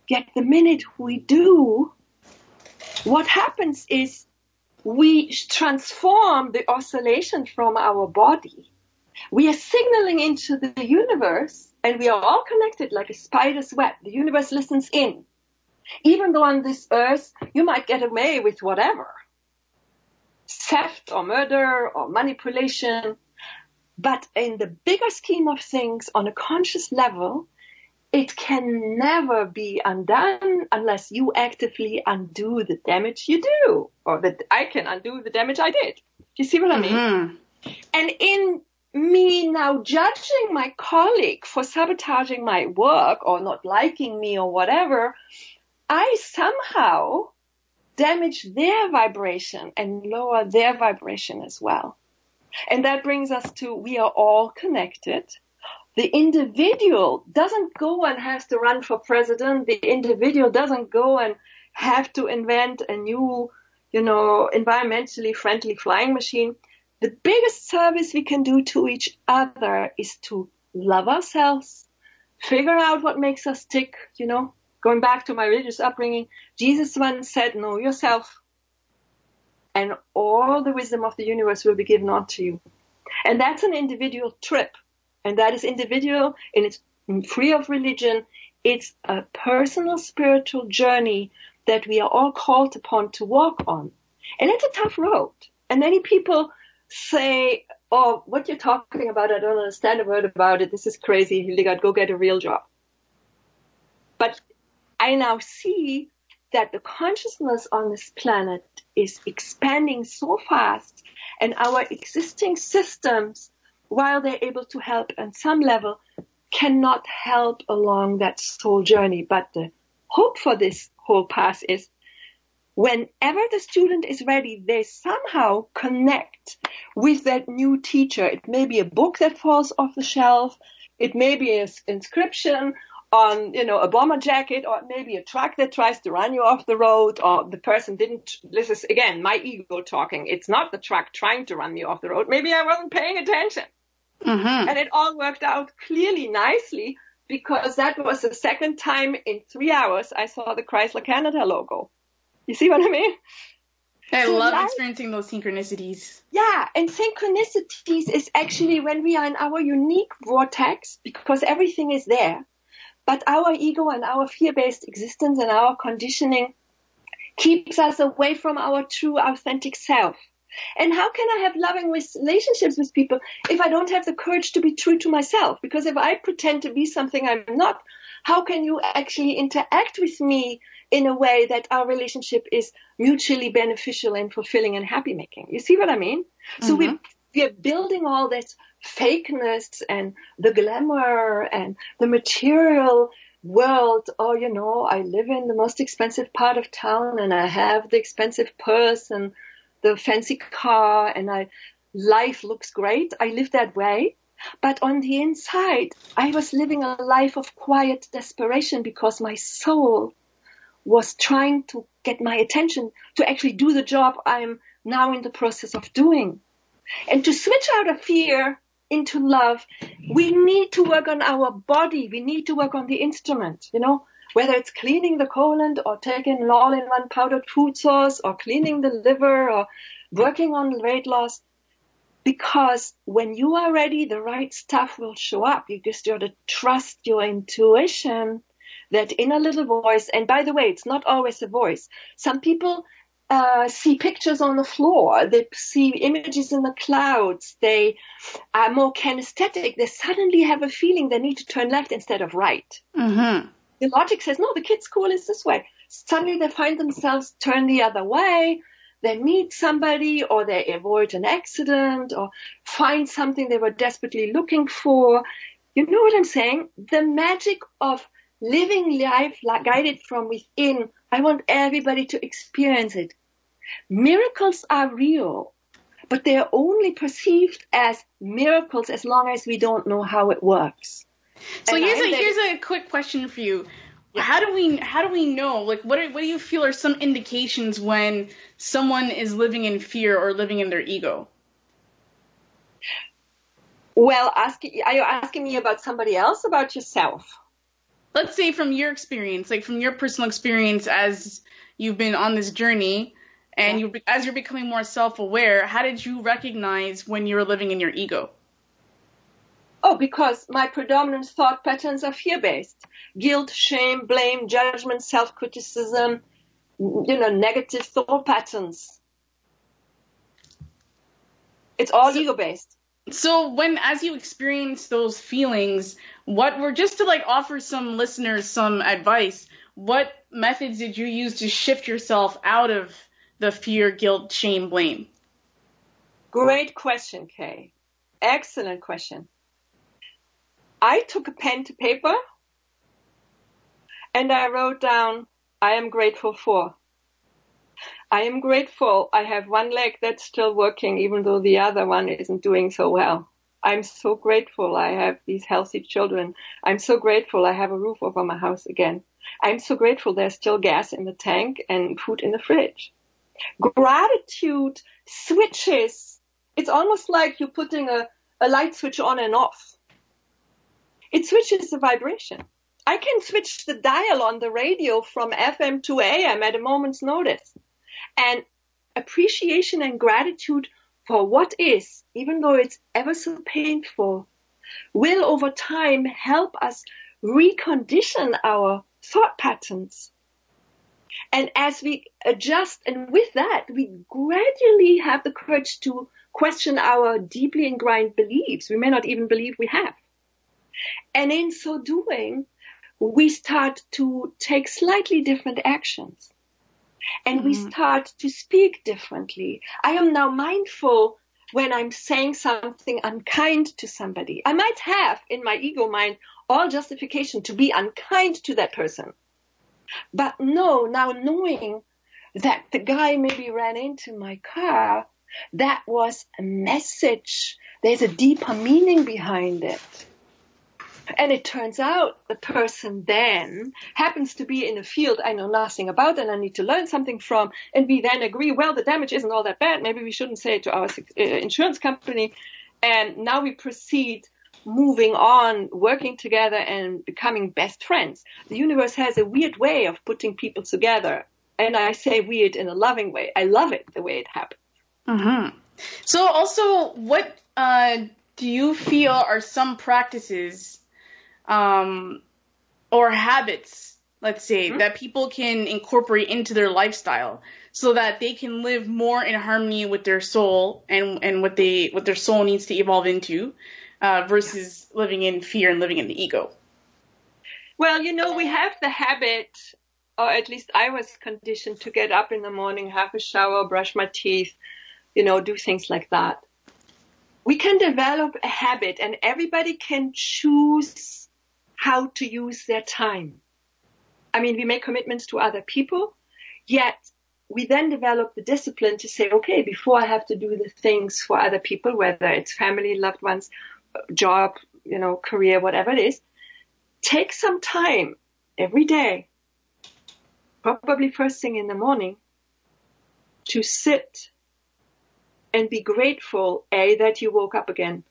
Yet the minute we do, what happens is we transform the oscillation from our body we are signaling into the universe and we are all connected like a spider's web. The universe listens in. Even though on this earth you might get away with whatever. Theft or murder or manipulation. But in the bigger scheme of things on a conscious level, it can never be undone unless you actively undo the damage you do, or that I can undo the damage I did. Do you see what I mean? Mm-hmm. And in me now judging my colleague for sabotaging my work or not liking me or whatever, I somehow damage their vibration and lower their vibration as well. And that brings us to we are all connected. The individual doesn't go and has to run for president. The individual doesn't go and have to invent a new, you know, environmentally friendly flying machine the biggest service we can do to each other is to love ourselves, figure out what makes us tick, you know, going back to my religious upbringing, Jesus once said, know yourself and all the wisdom of the universe will be given unto you. And that's an individual trip. And that is individual and it's free of religion. It's a personal spiritual journey that we are all called upon to walk on. And it's a tough road. And many people say, oh, what you're talking about, I don't understand a word about it. This is crazy, Hildegard, go get a real job. But I now see that the consciousness on this planet is expanding so fast and our existing systems, while they're able to help on some level, cannot help along that soul journey. But the hope for this whole path is whenever the student is ready, they somehow connect with that new teacher. It may be a book that falls off the shelf. It may be an inscription on, you know, a bomber jacket or maybe a truck that tries to run you off the road or the person didn't, this is again, my ego talking. It's not the truck trying to run me off the road. Maybe I wasn't paying attention. Mm-hmm. And it all worked out clearly nicely because that was the second time in three hours I saw the Chrysler Canada logo. You see what I mean? I so love experiencing those synchronicities. Yeah, and synchronicities is actually when we are in our unique vortex because everything is there. But our ego and our fear-based existence and our conditioning keeps us away from our true authentic self. And how can I have loving relationships with people if I don't have the courage to be true to myself? Because if I pretend to be something I'm not, how can you actually interact with me in a way that our relationship is mutually beneficial and fulfilling and happy making? You see what I mean? Mm-hmm. So we we are building all this fakeness and the glamour and the material world. Oh, you know, I live in the most expensive part of town and I have the expensive purse and the fancy car and I, life looks great. I live that way. But on the inside, I was living a life of quiet desperation because my soul was trying to get my attention to actually do the job I'm now in the process of doing. And to switch out of fear into love, we need to work on our body. We need to work on the instrument, you know, whether it's cleaning the colon or taking all-in-one powdered food source or cleaning the liver or working on weight loss. Because when you are ready, the right stuff will show up. You just got to trust your intuition, that inner little voice. And by the way, it's not always a voice. Some people uh, see pictures on the floor. They see images in the clouds. They are more kinesthetic. They suddenly have a feeling they need to turn left instead of right. Mm-hmm. The logic says, no, the kid's school is this way. Suddenly they find themselves turn the other way. They meet somebody or they avoid an accident or find something they were desperately looking for. You know what I'm saying? The magic of living life guided from within. I want everybody to experience it. Miracles are real, but they're only perceived as miracles as long as we don't know how it works. So and here's a, here's a quick question for you. Yeah. How do we how do we know like what are, what do you feel are some indications when someone is living in fear or living in their ego? Well, ask, are you asking me about somebody else about yourself? Let's say from your experience, like from your personal experience as you've been on this journey, and you, as you're becoming more self-aware, how did you recognize when you were living in your ego? Oh, because my predominant thought patterns are fear-based. Guilt, shame, blame, judgment, self-criticism, you know, negative thought patterns. It's all so, ego-based. So when, as you experience those feelings, what were, just to like offer some listeners some advice, what methods did you use to shift yourself out of the fear, guilt, shame, blame? Great question, Kay. Excellent question. I took a pen to paper and I wrote down, I am grateful for. I am grateful I have one leg that's still working even though the other one isn't doing so well. I'm so grateful I have these healthy children. I'm so grateful I have a roof over my house again. I'm so grateful there's still gas in the tank and food in the fridge. Gratitude switches. It's almost like you're putting a, a light switch on and off. It switches the vibration. I can switch the dial on the radio from FM to AM at a moment's notice. And appreciation and gratitude for what is, even though it's ever so painful, will over time help us recondition our thought patterns. And as we adjust, and with that, we gradually have the courage to question our deeply ingrained beliefs we may not even believe we have. And in so doing, we start to take slightly different actions. And mm-hmm. we start to speak differently. I am now mindful when I'm saying something unkind to somebody. I might have in my ego mind all justification to be unkind to that person. But no, now knowing that the guy maybe ran into my car, that was a message. There's a deeper meaning behind it. And it turns out the person then happens to be in a field I know nothing about and I need to learn something from. And we then agree, well, the damage isn't all that bad. Maybe we shouldn't say it to our uh, insurance company. And now we proceed moving on, working together and becoming best friends. The universe has a weird way of putting people together. And I say weird in a loving way. I love it the way it happens. Mm-hmm. So also, what uh, do you feel are some practices um, or habits, let's say, mm-hmm. that people can incorporate into their lifestyle so that they can live more in harmony with their soul and, and what they what their soul needs to evolve into uh, versus living in fear and living in the ego. Well, you know, we have the habit, or at least I was conditioned to get up in the morning, have a shower, brush my teeth, you know, do things like that. We can develop a habit and everybody can choose how to use their time. I mean, we make commitments to other people, yet we then develop the discipline to say, okay, before I have to do the things for other people, whether it's family, loved ones, job, you know, career, whatever it is, take some time every day, probably first thing in the morning, to sit and be grateful, A, that you woke up again,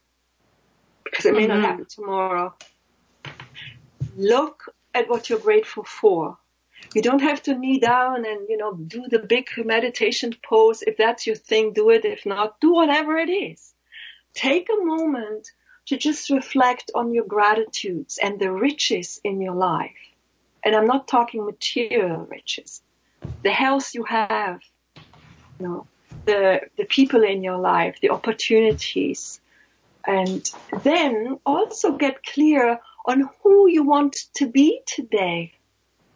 because it may mm-hmm. not happen tomorrow look at what you're grateful for. You don't have to knee down and, you know, do the big meditation pose. If that's your thing, do it. If not, do whatever it is. Take a moment to just reflect on your gratitudes and the riches in your life. And I'm not talking material riches. The health you have, you know, the, the people in your life, the opportunities. And then also get clear on who you want to be today.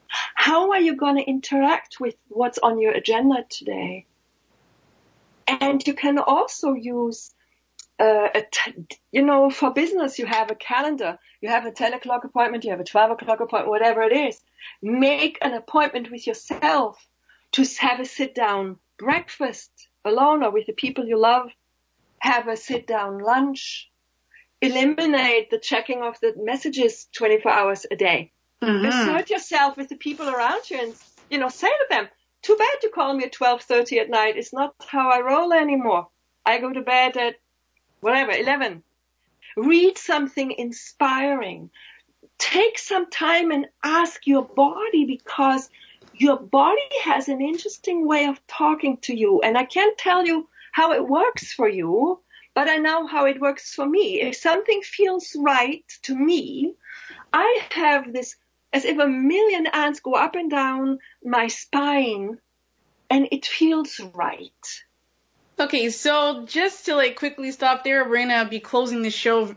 How are you going to interact with what's on your agenda today? And you can also use, uh, you know, for business, you have a calendar. You have a 10 o'clock appointment, you have a 12 o'clock appointment, whatever it is. Make an appointment with yourself to have a sit down breakfast alone or with the people you love. Have a sit down lunch eliminate the checking of the messages 24 hours a day. Mm-hmm. Assert yourself with the people around you and, you know, say to them, too bad you call me at 12.30 at night. It's not how I roll anymore. I go to bed at whatever, 11. Read something inspiring. Take some time and ask your body because your body has an interesting way of talking to you. And I can't tell you how it works for you, but I know how it works for me. If something feels right to me, I have this as if a million ants go up and down my spine and it feels right. Okay, so just to like quickly stop there, we're gonna be closing the show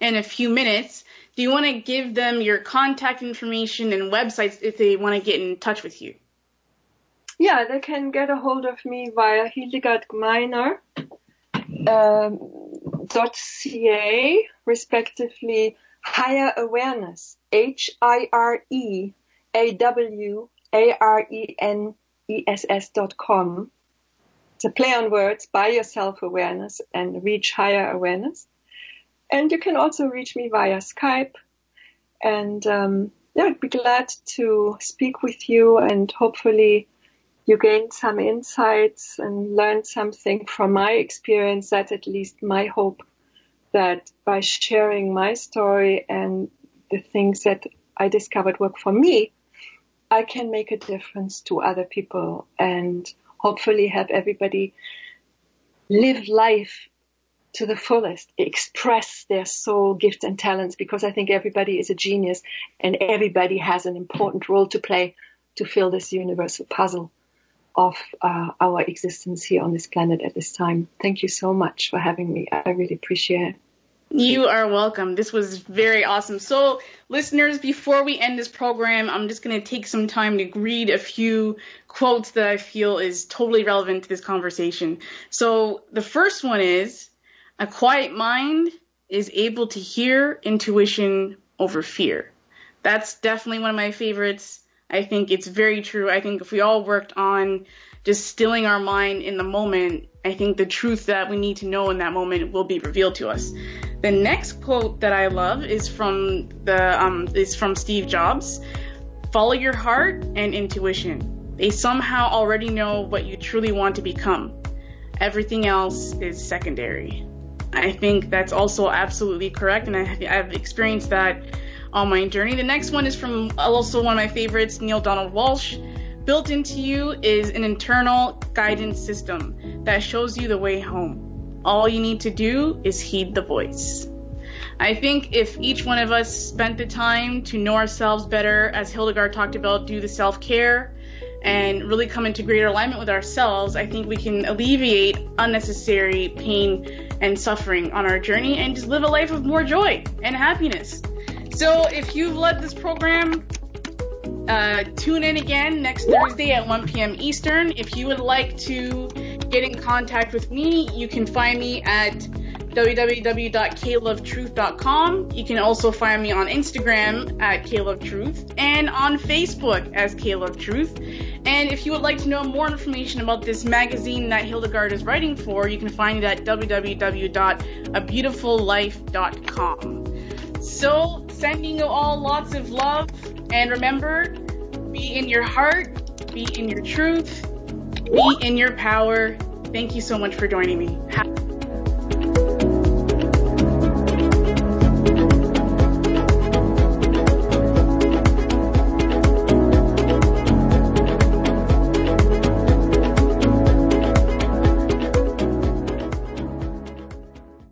in a few minutes. Do you want to give them your contact information and websites if they want to get in touch with you? Yeah, they can get a hold of me via Hildegard Gmeiner um, .ca, respectively, higher awareness, H-I-R-E-A-W-A-R-E-N-E-S-S dot com. It's a play on words, by your self-awareness and reach higher awareness. And you can also reach me via Skype. And um, yeah, I'd be glad to speak with you and hopefully you gain some insights and learn something from my experience. That's at least my hope that by sharing my story and the things that I discovered work for me, I can make a difference to other people and hopefully help everybody live life to the fullest, express their soul, gifts, and talents because I think everybody is a genius and everybody has an important role to play to fill this universal puzzle of uh, our existence here on this planet at this time. Thank you so much for having me. I really appreciate it. You are welcome. This was very awesome. So, listeners, before we end this program, I'm just going to take some time to read a few quotes that I feel is totally relevant to this conversation. So, the first one is a quiet mind is able to hear intuition over fear. That's definitely one of my favorites. I think it's very true. I think if we all worked on just stilling our mind in the moment, I think the truth that we need to know in that moment will be revealed to us. The next quote that I love is from the um, is from Steve Jobs. Follow your heart and intuition. They somehow already know what you truly want to become. Everything else is secondary. I think that's also absolutely correct, and I, have experienced that on my journey. The next one is from also one of my favorites, Neale Donald Walsch. Built into you is an internal guidance system that shows you the way home all you need to do is heed the voice. I think if each one of us spent the time to know ourselves better, as Hildegard talked about, do the self care, and really come into greater alignment with ourselves, I think we can alleviate unnecessary pain and suffering on our journey and just live a life of more joy and happiness. So if you've loved this program, uh, tune in again next Thursday at 1 p.m. Eastern. If you would like to get in contact with me, you can find me at www.klovetruth.com. You can also find me on Instagram at klovetruth and on Facebook as klovetruth. And if you would like to know more information about this magazine that Hildegard is writing for, you can find it at www.abeautifullife.com. So, sending you all lots of love, and remember, be in your heart, be in your truth, be in your power. Thank you so much for joining me.